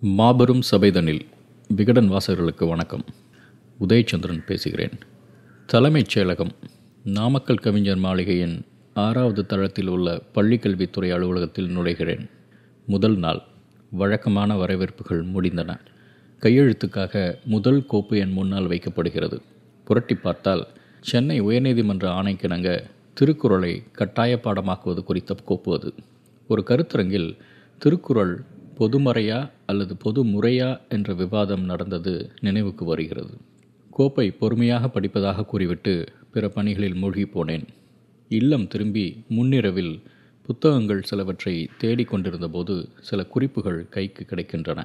மாபெரும் சபைதனில் விகடன் வாசகர்களுக்கு வணக்கம். உதயச்சந்திரன் பேசுகிறேன். தலைமைச் செயலகம் நாமக்கல் கவிஞர் மாளிகையின் ஆறாவது தளத்தில் உள்ள பள்ளிக்கல்வித்துறை அலுவலகத்தில் நுழைகிறேன். முதல் நாள் வழக்கமான வரவேற்புகள் முடிந்தன. கையெழுத்துக்காக முதல் கோப்பு என் முன்னால் வைக்கப்படுகிறது. புரட்டி பார்த்தால் சென்னை உயர்நீதிமன்ற ஆணைக்கிணங்க திருக்குறளை கட்டாய பாடமாக்குவது குறித்த கோப்பு அது. ஒரு கருத்தரங்கில் திருக்குறள் பொதுமறையா அல்லது பொது முறையா என்ற விவாதம் நடந்தது நினைவுக்கு வருகிறது. கோப்பை பொறுமையாக படிப்பதாக கூறிவிட்டு பிற பணிகளில் மூழ்கி போனேன். இல்லம் திரும்பி முன்னிரவில் புத்தகங்கள் சிலவற்றை தேடிக்கொண்டிருந்தபோது சில குறிப்புகள் கைக்கு கிடைக்கின்றன.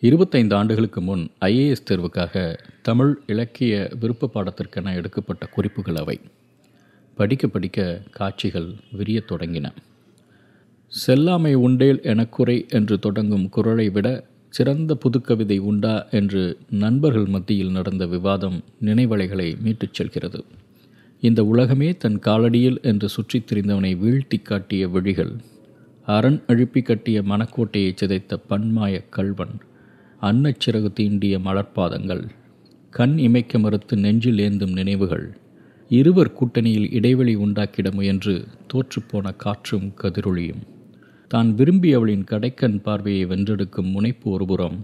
இருபத்தைந்து ஆண்டுகளுக்கு முன் ஐஏஎஸ் தேர்வுக்காக தமிழ் இலக்கிய விருப்ப பாடத்திற்கென எடுக்கப்பட்ட குறிப்புகள் அவை. படிக்க படிக்க காட்சிகள் விரியத் தொடங்கின. செல்லாமை உண்டேல் எனக்குறை என்று தொடங்கும் குரலை விட சிறந்த புதுக்கவிதை உண்டா என்று நண்பர்கள் மத்தியில் நடந்த விவாதம் நினைவலைகளை மீட்டுச் செல்கிறது. இந்த உலகமே தன் காலடியில் என்று சுற்றித் திரிந்தவனை வீழ்த்தி காட்டிய விழிகள் அரண் அழுப்பி கட்டிய மனக்கோட்டையை சிதைத்த பன்மாய கல்வன் அன்னச்சிறகு தீண்டிய மலர்பாதங்கள் கண் இமைக்க மறுத்து நெஞ்சில் ஏந்தும் நினைவுகள் இருவர் கூட்டணியில் இடைவெளி உண்டாக்கிட முயன்று தோற்றுப்போன காற்றும் கதிரொளியும். தான் விரும்பியவளின் கடைக்கண் பார்வையை வென்றெடுக்கும் முனைப்பு ஒருபுறம்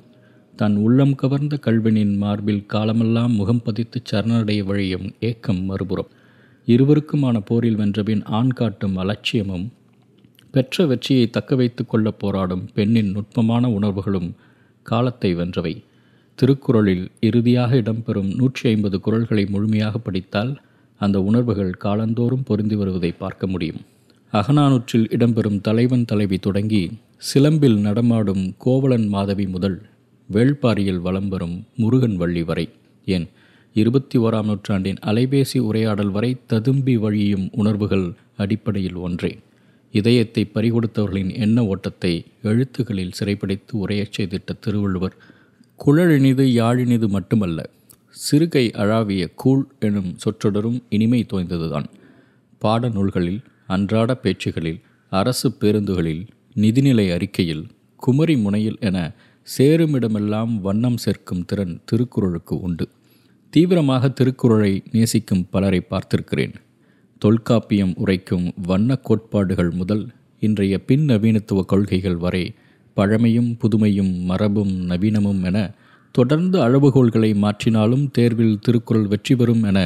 தன் உள்ளம் கவர்ந்த கல்வனின் மார்பில் காலமெல்லாம் முகம் பதித்து சரணடைய வழியும் ஏக்கம் மறுபுறம். இருவருக்குமான போரில் வென்றபின் ஆண் காட்டும் அலட்சியமும் பெற்ற வெற்றியை தக்க வைத்து கொள்ள போராடும் பெண்ணின் நுட்பமான உணர்வுகளும் காலத்தை வென்றவை. திருக்குறளில் இறுதியாக இடம்பெறும் நூற்றி ஐம்பது குரல்களை முழுமையாக படித்தால் அந்த உணர்வுகள் காலந்தோறும் பொருந்தி வருவதை பார்க்க முடியும். அகநானூற்றில் இடம்பெறும் தலைவன் தலைவி தொடங்கி சிலம்பில் நடமாடும் கோவலன் மாதவி முதல் வேள்பாரியில் வலம் வரும் முருகன் வள்ளி வரை. ஏன் இருபத்தி ஓராம் நூற்றாண்டின் அலைபேசி உரையாடல் வரை ததும்பி வழியும் உணர்வுகள் அடிப்படையில் ஒன்றே. இதயத்தை பறிகொடுத்தவர்களின் எண்ண ஓட்டத்தை எழுத்துகளில் சிறைப்பிடித்து உரையச் செய்திட்ட திருவள்ளுவர் குழலினிது யாழினிது மட்டுமல்ல சிறுகை அழாவிய கூழ் எனும் சொற்றொடரும் இனிமை தோய்ந்ததுதான். பாட நூல்களில் அன்றாட பேச்சுகளில் அரசு பேருந்துகளில் நிதிநிலை அறிக்கையில் குமரி முனையில் என சேருமிடமெல்லாம் வண்ணம் சேர்க்கும் திறன் திருக்குறளுக்கு உண்டு. தீவிரமாக திருக்குறளை நேசிக்கும் பலரை பார்த்திருக்கிறேன். தொல்காப்பியம் உரைக்கும் வண்ண கோட்பாடுகள் முதல் இன்றைய பின் நவீனத்துவ கொள்கைகள் வரை பழமையும் புதுமையும் மரபும் நவீனமும் என தொடர்ந்து அளவுகோள்களை மாற்றினாலும் தேர்வில் திருக்குறள் வெற்றி பெறும் என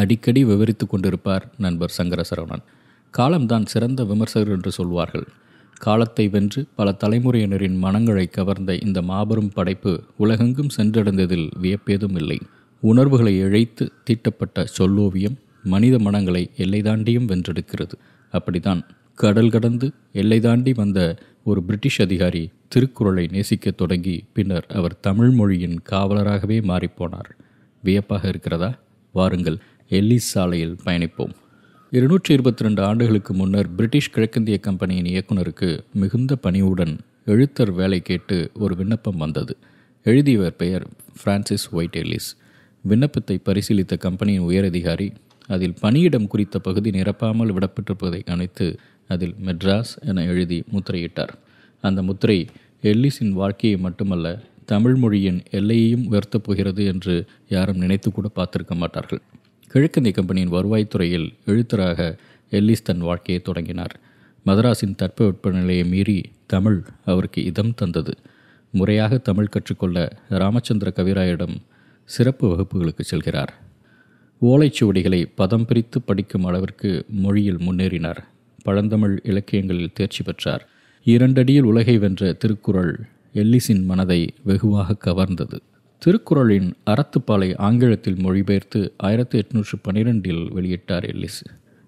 அடிக்கடி விவரித்து கொண்டிருப்பார் நண்பர் சங்கரசரவணன். காலம்தான் சிறந்த விமர்சகர் என்று சொல்வார்கள். காலத்தை வென்று பல தலைமுறையினரின் மனங்களை கவர்ந்த இந்த மாபெரும் படைப்பு உலகெங்கும் சென்றடைந்ததில் வியப்பேதும் இல்லை. உணர்வுகளை இழைத்து தீட்டப்பட்ட சொல்லோவியம் மனித மனங்களை எல்லை தாண்டியும் வென்றெடுக்கிறது. அப்படிதான் கடல் கடந்து எல்லை தாண்டி வந்த ஒரு பிரிட்டிஷ் அதிகாரி திருக்குறளை நேசிக்கத் தொடங்கி பின்னர் அவர் தமிழ் மொழியின் காவலராகவே மாறிப்போனார். வியப்பாக இருக்கிறதா? வாருங்கள் எல்லிஸ் சாலையில் பயணிப்போம். இருநூற்றி இருபத்தி ரெண்டு ஆண்டுகளுக்கு முன்னர் பிரிட்டிஷ் கிழக்கிந்திய கம்பெனியின் இயக்குனருக்கு மிகுந்த பணிவுடன் எழுத்தர் வேலை கேட்டு ஒரு விண்ணப்பம் வந்தது. எழுதியவர் பெயர் பிரான்சிஸ் ஒயிட் எல்லிஸ் விண்ணப்பத்தை பரிசீலித்த கம்பெனியின் உயரதிகாரி அதில் பணியிடம் குறித்த பகுதி நிரப்பாமல் விடப்பட்டிருப்பதை அனைத்து அதில் மெட்ராஸ் என எழுதி முத்திரையிட்டார். அந்த முத்திரை எல்லிஸின் வாழ்க்கையை மட்டுமல்ல தமிழ் மொழியின் எல்லையையும் உயர்த்தப் போகிறது என்று யாரும் நினைத்து கூட பார்த்திருக்க மாட்டார்கள். கிழக்கிந்திய கம்பெனியின் வருவாய்த்துறையில் எழுத்தராக எல்லிஸ் தன் வாழ்க்கையை தொடங்கினார். மதராஸின் தட்பவெப்பநிலையை மீறி தமிழ் அவருக்கு இதம் தந்தது. முறையாக தமிழ் கற்றுக்கொள்ள ராமச்சந்திர கவிராயிடம் சிறப்பு வகுப்புகளுக்கு செல்கிறார். ஓலைச்சுவடிகளை பதம் பிரித்து படிக்கும் அளவிற்கு மொழியில் முன்னேறினார். பழந்தமிழ் இலக்கியங்களில் தேர்ச்சி பெற்றார். இரண்டடியில் உலகை வென்ற திருக்குறள் எல்லிஸின் மனதை வெகுவாக கவர்ந்தது. திருக்குறளின் அறத்துப்பாலை ஆங்கிலத்தில் மொழிபெயர்த்து ஆயிரத்தி எட்நூற்று பன்னிரெண்டில் வெளியிட்டார் எல்லிஸ்.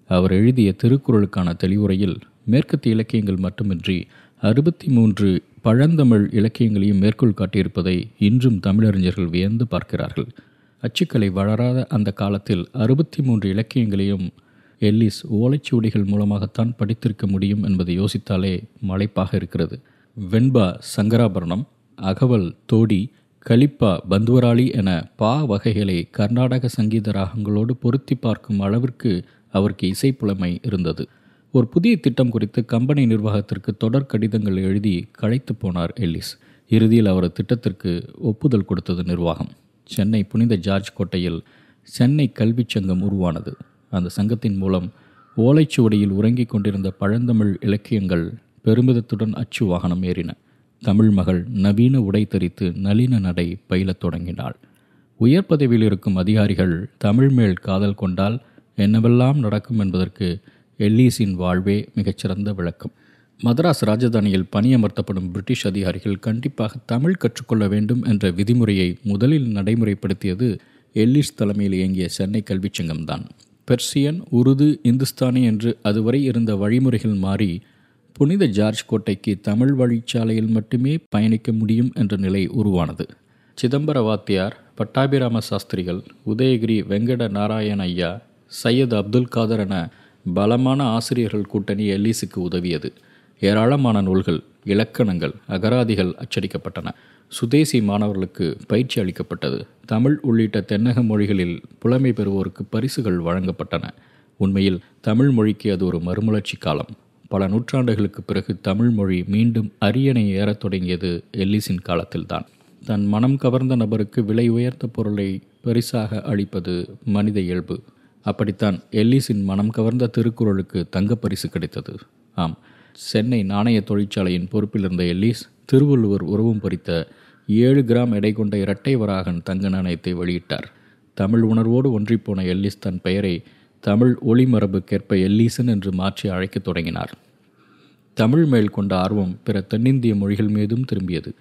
அவர் எழுதிய திருக்குறளுக்கான தெளிவுரையில் மேற்கத்திய இலக்கியங்கள் மட்டுமின்றி அறுபத்தி மூன்று பழந்தமிழ் இலக்கியங்களையும் மேற்கோள் காட்டியிருப்பதை இன்றும் தமிழறிஞர்கள் வியந்து பார்க்கிறார்கள். அச்சுக்கலை வளராத அந்த காலத்தில் அறுபத்தி மூன்று இலக்கியங்களையும் எல்லிஸ் ஓலைச்சுவடிகள் மூலமாகத்தான் படித்திருக்க முடியும் என்பதை யோசித்தாலே மலைப்பாக இருக்கிறது. வெண்பா சங்கராபரணம் அகவல் தோடி கலிப்பா பந்துவராளி என பா வகைகளை கர்நாடக சங்கீத ராகங்களோடு பொருத்தி பார்க்கும் அளவிற்கு அவருக்கு இசைப்புலமை இருந்தது. ஒரு புதிய திட்டம் குறித்து கம்பெனி நிர்வாகத்திற்கு தொடர் கடிதங்கள் எழுதி களைத்து போனார் எல்லிஸ். இறுதியில் அவர் திட்டத்திற்கு ஒப்புதல் கொடுத்தது நிர்வாகம். சென்னை புனித ஜார்ஜ் கோட்டையில் சென்னை கல்விச் சங்கம் உருவானது. அந்த சங்கத்தின் மூலம் ஓலைச்சுவடியில் உறங்கிக் கொண்டிருந்த பழந்தமிழ் இலக்கியங்கள் பெருமிதத்துடன் அச்சு வாகனம் ஏறின. தமிழ் மகள் நவீன உடை தரித்து நளின நடை பயிலத் தொடங்கினாள். உயர் பதவியில் இருக்கும் அதிகாரிகள் தமிழ் மேல் காதல் கொண்டால் என்னவெல்லாம் நடக்கும் என்பதற்கு எல்லீஸின் வாழ்வே மிகச்சிறந்த விளக்கம். மதராஸ் ராஜதானியில் பணியமர்த்தப்படும் பிரிட்டிஷ் அதிகாரிகள் கண்டிப்பாக தமிழ் கற்றுக்கொள்ள வேண்டும் என்ற விதிமுறையை முதலில் நடைமுறைப்படுத்தியது எல்லிஸ் தலைமையில் இயங்கிய சென்னை கல்விச் சங்கம்தான். பெர்சியன் உருது இந்துஸ்தானி என்று அதுவரை இருந்த வழிமுறைகள் மாறி புனித ஜார்ஜ் கோட்டைக்கு தமிழ் வழிச்சாலையில் மட்டுமே பயணிக்க முடியும் என்ற நிலை உருவானது. சிதம்பர வாத்தியார் பட்டாபிராம சாஸ்திரிகள் உதயகிரி வெங்கட நாராயண ஐயா சையத் அப்துல் காதர் என பலமான ஆசிரியர்கள் கூட்டணி எல்லீஸுக்கு உதவியது. ஏராளமான நூல்கள் இலக்கணங்கள் அகராதிகள் அச்சடிக்கப்பட்டன. சுதேசி மாணவர்களுக்கு பயிற்சி அளிக்கப்பட்டது. தமிழ் உள்ளிட்ட தென்னக மொழிகளில் புலமை பெறுவோருக்கு பரிசுகள் வழங்கப்பட்டன. உண்மையில் தமிழ் மொழிக்கு அது ஒரு மறுமலர்ச்சி காலம். பல நூற்றாண்டுகளுக்கு பிறகு தமிழ் மொழி மீண்டும் அரியணை ஏறத் தொடங்கியது எல்லிஸின் காலத்தில்தான். தன் மனம் கவர்ந்த நபருக்கு விலை உயர்ந்த பொருளை பரிசாக அளிப்பது மனித இயல்பு. அப்படித்தான் எல்லிஸின் மனம் கவர்ந்த திருக்குறளுக்கு தங்கப் பரிசு கிடைத்தது. ஆம் சென்னை நாணய தொழிற்சாலையின் பொறுப்பில் இருந்த எல்லிஸ் திருவள்ளுவர் உருவம் பொறித்த ஏழு கிராம் எடை கொண்ட இரட்டை வராகன் தங்க நாணயத்தை வெளியிட்டார். தமிழ் உணர்வோடு ஒன்றிப்போன எல்லிஸ் தன் பெயரை தமிழ் ஒளிமரபுக்கேற்ப எல்லீசன் என்று மாற்றி அழைக்கத் தொடங்கினார். தமிழ் மேல் கொண்ட ஆர்வம் பிற தென்னிந்திய மொழிகள் மீதும் திரும்பியது.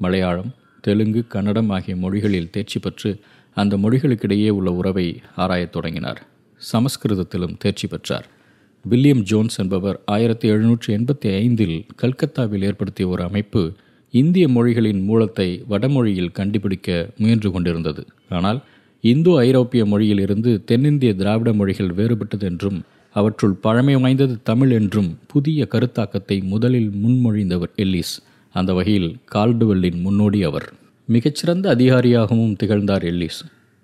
மலையாளம் தெலுங்கு கன்னடம் ஆகிய மொழிகளில் தேர்ச்சி பெற்று அந்த மொழிகளுக்கிடையே உள்ள உறவை ஆராயத் தொடங்கினார். சமஸ்கிருதத்திலும் தேர்ச்சி பெற்றார். வில்லியம் ஜோன்ஸ் என்பவர் ஆயிரத்தி எழுநூற்றி எண்பத்தி ஐந்தில் கல்கத்தாவில் ஏற்படுத்திய ஒரு அமைப்பு இந்திய மொழிகளின் மூலத்தை வடமொழியில் கண்டுபிடிக்க முயன்று கொண்டிருந்தது. ஆனால் இந்தோ ஐரோப்பிய மொழியிலிருந்து தென்னிந்திய திராவிட மொழிகள் வேறுபட்டது என்றும் அவற்றுள் பழமை வாய்ந்தது தமிழ் என்றும் புதிய கருத்தாக்கத்தை முதலில் முன்மொழிந்தவர் எல்லிஸ். அந்த வகையில் கால்டுவெல்லின் முன்னோடி அவர். மிகச்சிறந்த அதிகாரியாகவும் திகழ்ந்தார் எல்லிஸ்.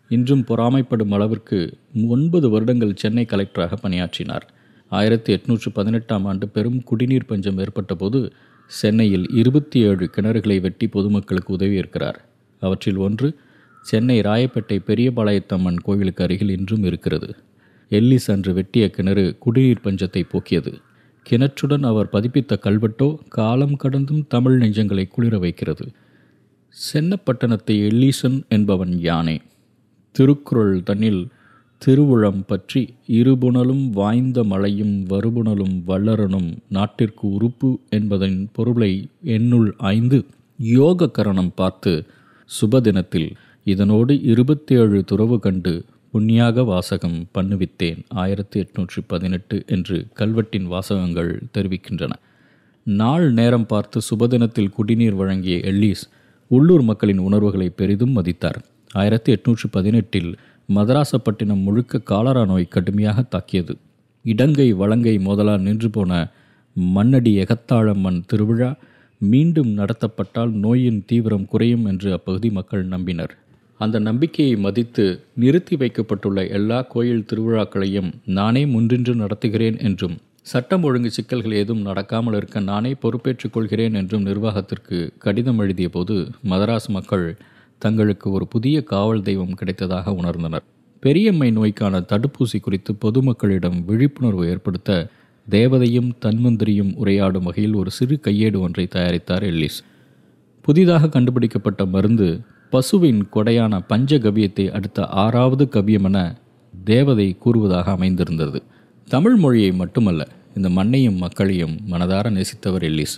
இன்றும் பொறாமைப்படும் அளவிற்கு ஒன்பது வருடங்கள் சென்னை கலெக்டராக பணியாற்றினார். ஆயிரத்தி எட்நூற்று பதினெட்டாம் ஆண்டு பெரும் குடிநீர் பஞ்சம் ஏற்பட்ட போது சென்னையில் இருபத்தி ஏழு கிணறுகளை வெட்டி பொதுமக்களுக்கு உதவியிருக்கிறார். அவற்றில் ஒன்று சென்னை ராயப்பேட்டை பெரியபாளையத்தம்மன் கோவிலுக்கு அருகில் இன்றும் இருக்கிறது. எல்லிஸ் அன்று வெட்டிய கிணறு குடிநீர் பஞ்சத்தை போக்கியது. கிணற்றுடன் அவர் பதிப்பித்த கல்வெட்டோ காலம் கடந்தும் தமிழ் நெஞ்சங்களை குளிர வைக்கிறது. சென்னப்பட்டணத்தை எல்லீசன் என்பவன் யானே. திருக்குறள் தன்னில் திருவுளம் பற்றி இருபுணலும் வாய்ந்த மலையும் வருபுணலும் வல்லரனும் நாட்டிற்கு உறுப்பு என்பதன் பொருளை என்னுள் ஐந்து யோக கரணம் பார்த்து சுபதினத்தில் இதனோடு இருபத்தேழு துறவு கண்டு புண்ணியாக வாசகம் பண்ணுவித்தேன் ஆயிரத்தி எட்நூற்றி பதினெட்டு என்று கல்வெட்டின் வாசகங்கள் தெரிவிக்கின்றன. நாள் நேரம் பார்த்து சுபதினத்தில் குடிநீர் வழங்கிய எல்லீஸ் உள்ளூர் மக்களின் உணர்வுகளை பெரிதும் மதித்தார். ஆயிரத்தி எட்நூற்றி பதினெட்டில் மதராசப்பட்டினம் முழுக்க காலரா நோய் கடுமையாக தாக்கியது. இடங்கை வளங்கை மோதலால் நின்று போன மண்ணடி எகத்தாழம்மன் திருவிழா மீண்டும் நடத்தப்பட்டால் நோயின் தீவிரம் குறையும் என்று அப்பகுதி மக்கள் நம்பினர். அந்த நம்பிக்கையை மதித்து நிறுத்தி வைக்கப்பட்டுள்ள எல்லா கோயில் திருவிழாக்களையும் நானே முன்றின்று நடத்துகிறேன் என்றும் சட்டம் ஒழுங்கு சிக்கல்கள் ஏதும் நடக்காமல் இருக்க நானே பொறுப்பேற்றுக் கொள்கிறேன் என்றும் நிர்வாகத்திற்கு கடிதம் எழுதிய போது மதராஸ் மக்கள் தங்களுக்கு ஒரு புதிய காவல் தெய்வம் கிடைத்ததாக உணர்ந்தனர். பெரியம்மை நோய்க்கான தடுப்பூசி குறித்து பொதுமக்களிடம் விழிப்புணர்வு ஏற்படுத்த தேவதையும் தன்வந்திரியும் உரையாடும் வகையில் ஒரு சிறு கையேடு ஒன்றை தயாரித்தார் எல்லிஸ். புதிதாக கண்டுபிடிக்கப்பட்ட மருந்து பசுவின் கொடையான பஞ்சகவியத்தை அடுத்த ஆறாவது கவியம் என தேவதை கூறுவதாக அமைந்திருந்தது. தமிழ் மொழியை மட்டுமல்ல இந்த மண்ணையும் மக்களையும் மனதார நேசித்தவர் எல்லிஸ்.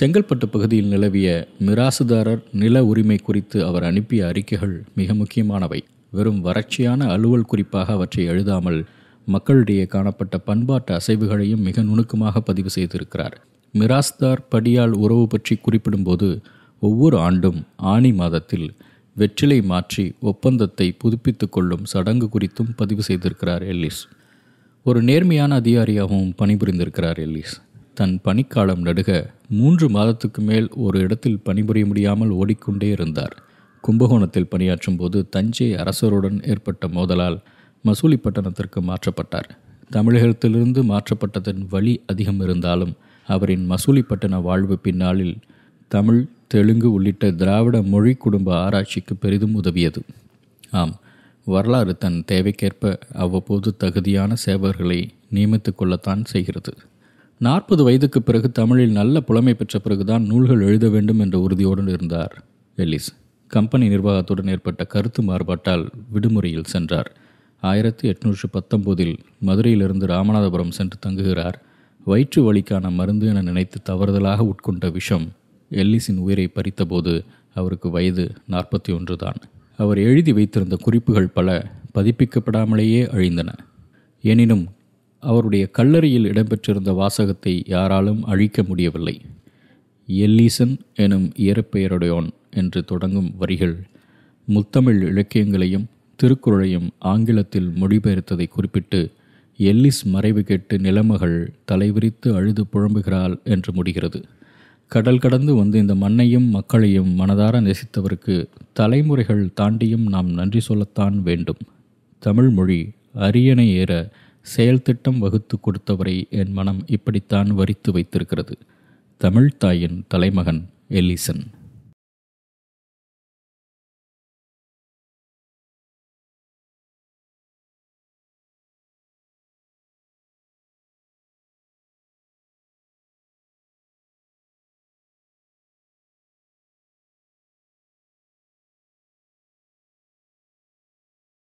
செங்கல்பட்டு பகுதியில் நிலவிய மிராசுதாரர் நில உரிமை குறித்து அவர் அனுப்பிய அறிக்கைகள் மிக முக்கியமானவை. வெறும் வறட்சியான அலுவல் குறிப்பாக அவற்றை எழுதாமல் மக்களிடையே காணப்பட்ட பண்பாட்டு அசைவுகளையும் மிக நுணுக்கமாக பதிவு செய்திருக்கிறார். மிராஸ்தார் படியால் உறவு பற்றி குறிப்பிடும்போது ஒவ்வொரு ஆண்டும் ஆணி மாதத்தில் வெற்றிலை மாற்றி ஒப்பந்தத்தை புதுப்பித்து கொள்ளும் சடங்கு குறித்தும் பதிவு செய்திருக்கிறார் எல்லிஸ். ஒரு நேர்மையான அதிகாரியாகவும் பணிபுரிந்திருக்கிறார் எல்லிஸ். தன் பணிக்காலம் நடுக மூன்று மாதத்துக்கு மேல் ஒரு இடத்தில் பணிபுரிய முடியாமல் ஓடிக்கொண்டே இருந்தார். கும்பகோணத்தில் பணியாற்றும் போது தஞ்சை அரசருடன் ஏற்பட்ட மோதலால் மசூலிப்பட்டணத்திற்கு மாற்றப்பட்டார். தமிழகத்திலிருந்து மாற்றப்பட்டதன் வழி அதிகம் இருந்தாலும் அவரின் மசூலிப்பட்டண வாழ்வு பின்னாளில் தமிழ் தெலுங்கு உள்ளிட்ட திராவிட மொழி குடும்ப ஆராய்ச்சிக்கு பெரிதும் உதவியது. ஆம் வரலாறு தன் தேவைக்கேற்ப அவ்வப்போது தகுதியான சேவர்களை நியமித்து கொள்ளத்தான் செய்கிறது. நாற்பது வயதுக்கு பிறகு தமிழில் நல்ல புலமை பெற்ற பிறகுதான் நூல்கள் எழுத வேண்டும் என்ற உறுதியோடு இருந்தார். எல்லிஸ் கம்பெனி நிர்வாகத்துடன் ஏற்பட்ட கருத்து மாறுபாட்டால் விடுமுறையில் சென்றார். ஆயிரத்தி எட்நூற்று பத்தொம்போதில் மதுரையிலிருந்து ராமநாதபுரம் சென்று தங்குகிறார். வயிற்று வலிக்கான மருந்து என நினைத்து தவறுதலாக உட்கொண்ட விஷம் எல்லிஸின் உயிரை பறித்தபோது அவருக்கு வயது நாற்பத்தி ஒன்று தான். அவர் எழுதி வைத்திருந்த குறிப்புகள் பல பதிப்பிக்கப்படாமலேயே அழிந்தன. எனினும் அவருடைய கல்லறையில் இடம்பெற்றிருந்த வாசகத்தை யாராலும் அழிக்க முடியவில்லை. எல்லீசன் எனும் இயற்பெயருடையோன் என்று தொடங்கும் வரிகள் முத்தமிழ் இலக்கியங்களையும் திருக்குறளையும் ஆங்கிலத்தில் மொழிபெயர்த்ததை குறிப்பிட்டு எல்லிஸ் மறைவு கேட்டு நிலமகள் தலைவிரித்து அழுது புழம்புகிறாள் என்று முடிகிறது. கடல் கடந்து வந்து இந்த மண்ணையும் மக்களையும் மனதார நேசித்தவருக்கு தலைமுறைகள் தாண்டியும் நாம் நன்றி சொல்லத்தான் வேண்டும். தமிழ் மொழி அரியணை ஏற செயல் திட்டம் வகுத்து கொடுத்தவரை என் மனம் இப்படித்தான் வரித்து வைத்திருக்கிறது. தமிழ்தாயின் தலைமகன் எல்லிசன்.